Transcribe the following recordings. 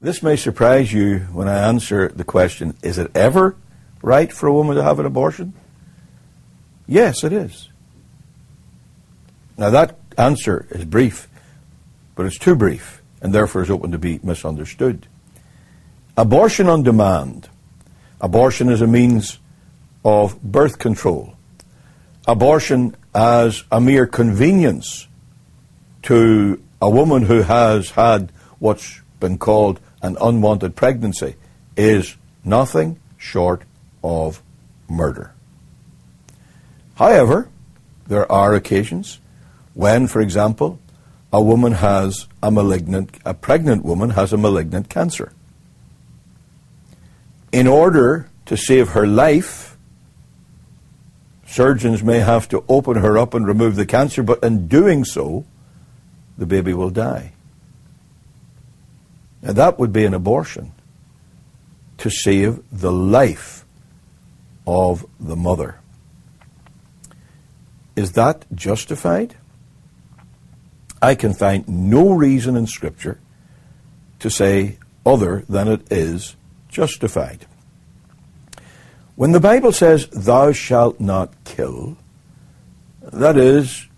This may surprise you when I answer the question is it ever right for a woman to have an abortion? Yes, it is. Now, that answer is brief, but it's too brief and therefore is open to be misunderstood. Abortion on demand. Abortion as a means of birth control. Abortion as a mere convenience to a woman who has had what's been called an unwanted pregnancy is nothing short of murder. However, there are occasions when, for example, a woman has a malignant, a pregnant woman has a malignant cancer. In order to save her life, surgeons may have to open her up and remove the cancer, but in doing so, the baby will die. Now, that would be an abortion to save the life of the mother. Is that justified? I can find no reason in Scripture to say other than it is justified. When the Bible says, Thou shalt not kill, that is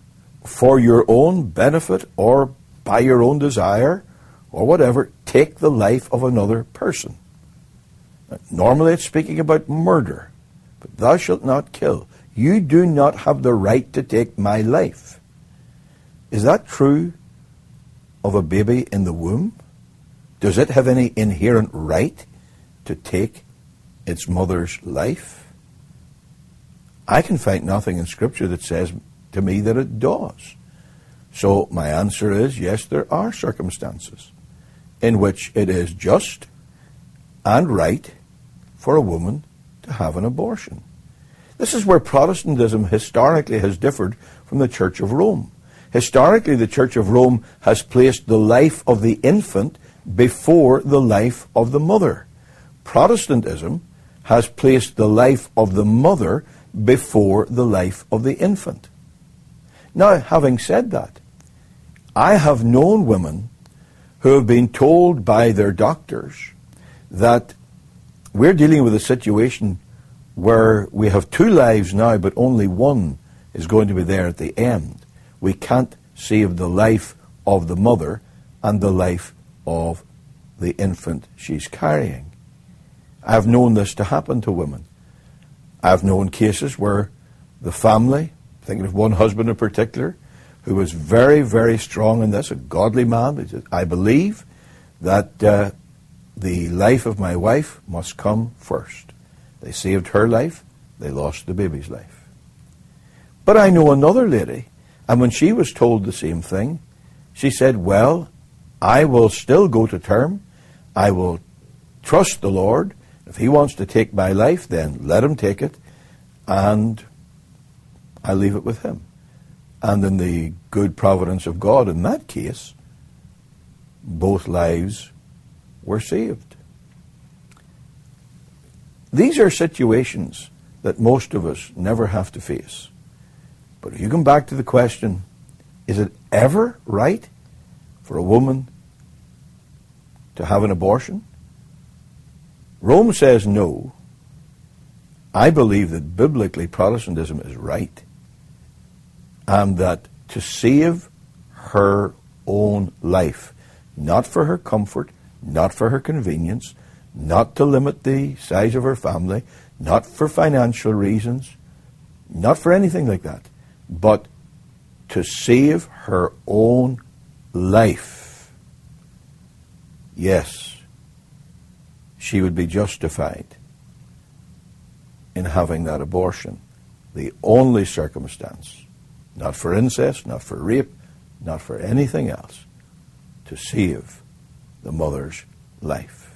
for your own benefit or by your own desire or whatever, take the life of another person. Normally it's speaking about murder, but thou shalt not kill. You do not have the right to take my life. Is that true of a baby in the womb? Does it have any inherent right to take its mother's life? I can find nothing in Scripture that says to me that it does. So my answer is yes, there are circumstances in which it is just and right for a woman to have an abortion. This is where Protestantism historically has differed from the Church of Rome. Historically, the Church of Rome has placed the life of the infant before the life of the mother. Protestantism has placed the life of the mother before the life of the infant. Now, having said that, I have known women who have been told by their doctors that we're dealing with a situation where we have two lives now, but only one is going to be there at the end. We can't save the life of the mother and the life of the infant she's carrying. I've known this to happen to women. I've known cases where the family, thinking of one husband in particular, who was very, very strong in this, a godly man. He said, I believe that uh, the life of my wife must come first. They saved her life, they lost the baby's life. But I know another lady, and when she was told the same thing, she said, Well, I will still go to term. I will trust the Lord. If He wants to take my life, then let Him take it, and I leave it with Him and in the good providence of God in that case, both lives were saved. These are situations that most of us never have to face. But if you come back to the question, is it ever right for a woman to have an abortion? Rome says no. I believe that biblically Protestantism is right and that to save her own life, not for her comfort, not for her convenience, not to limit the size of her family, not for financial reasons, not for anything like that, but to save her own life. Yes, she would be justified in having that abortion. The only circumstance not for incest, not for rape, not for anything else, to save the mother's life.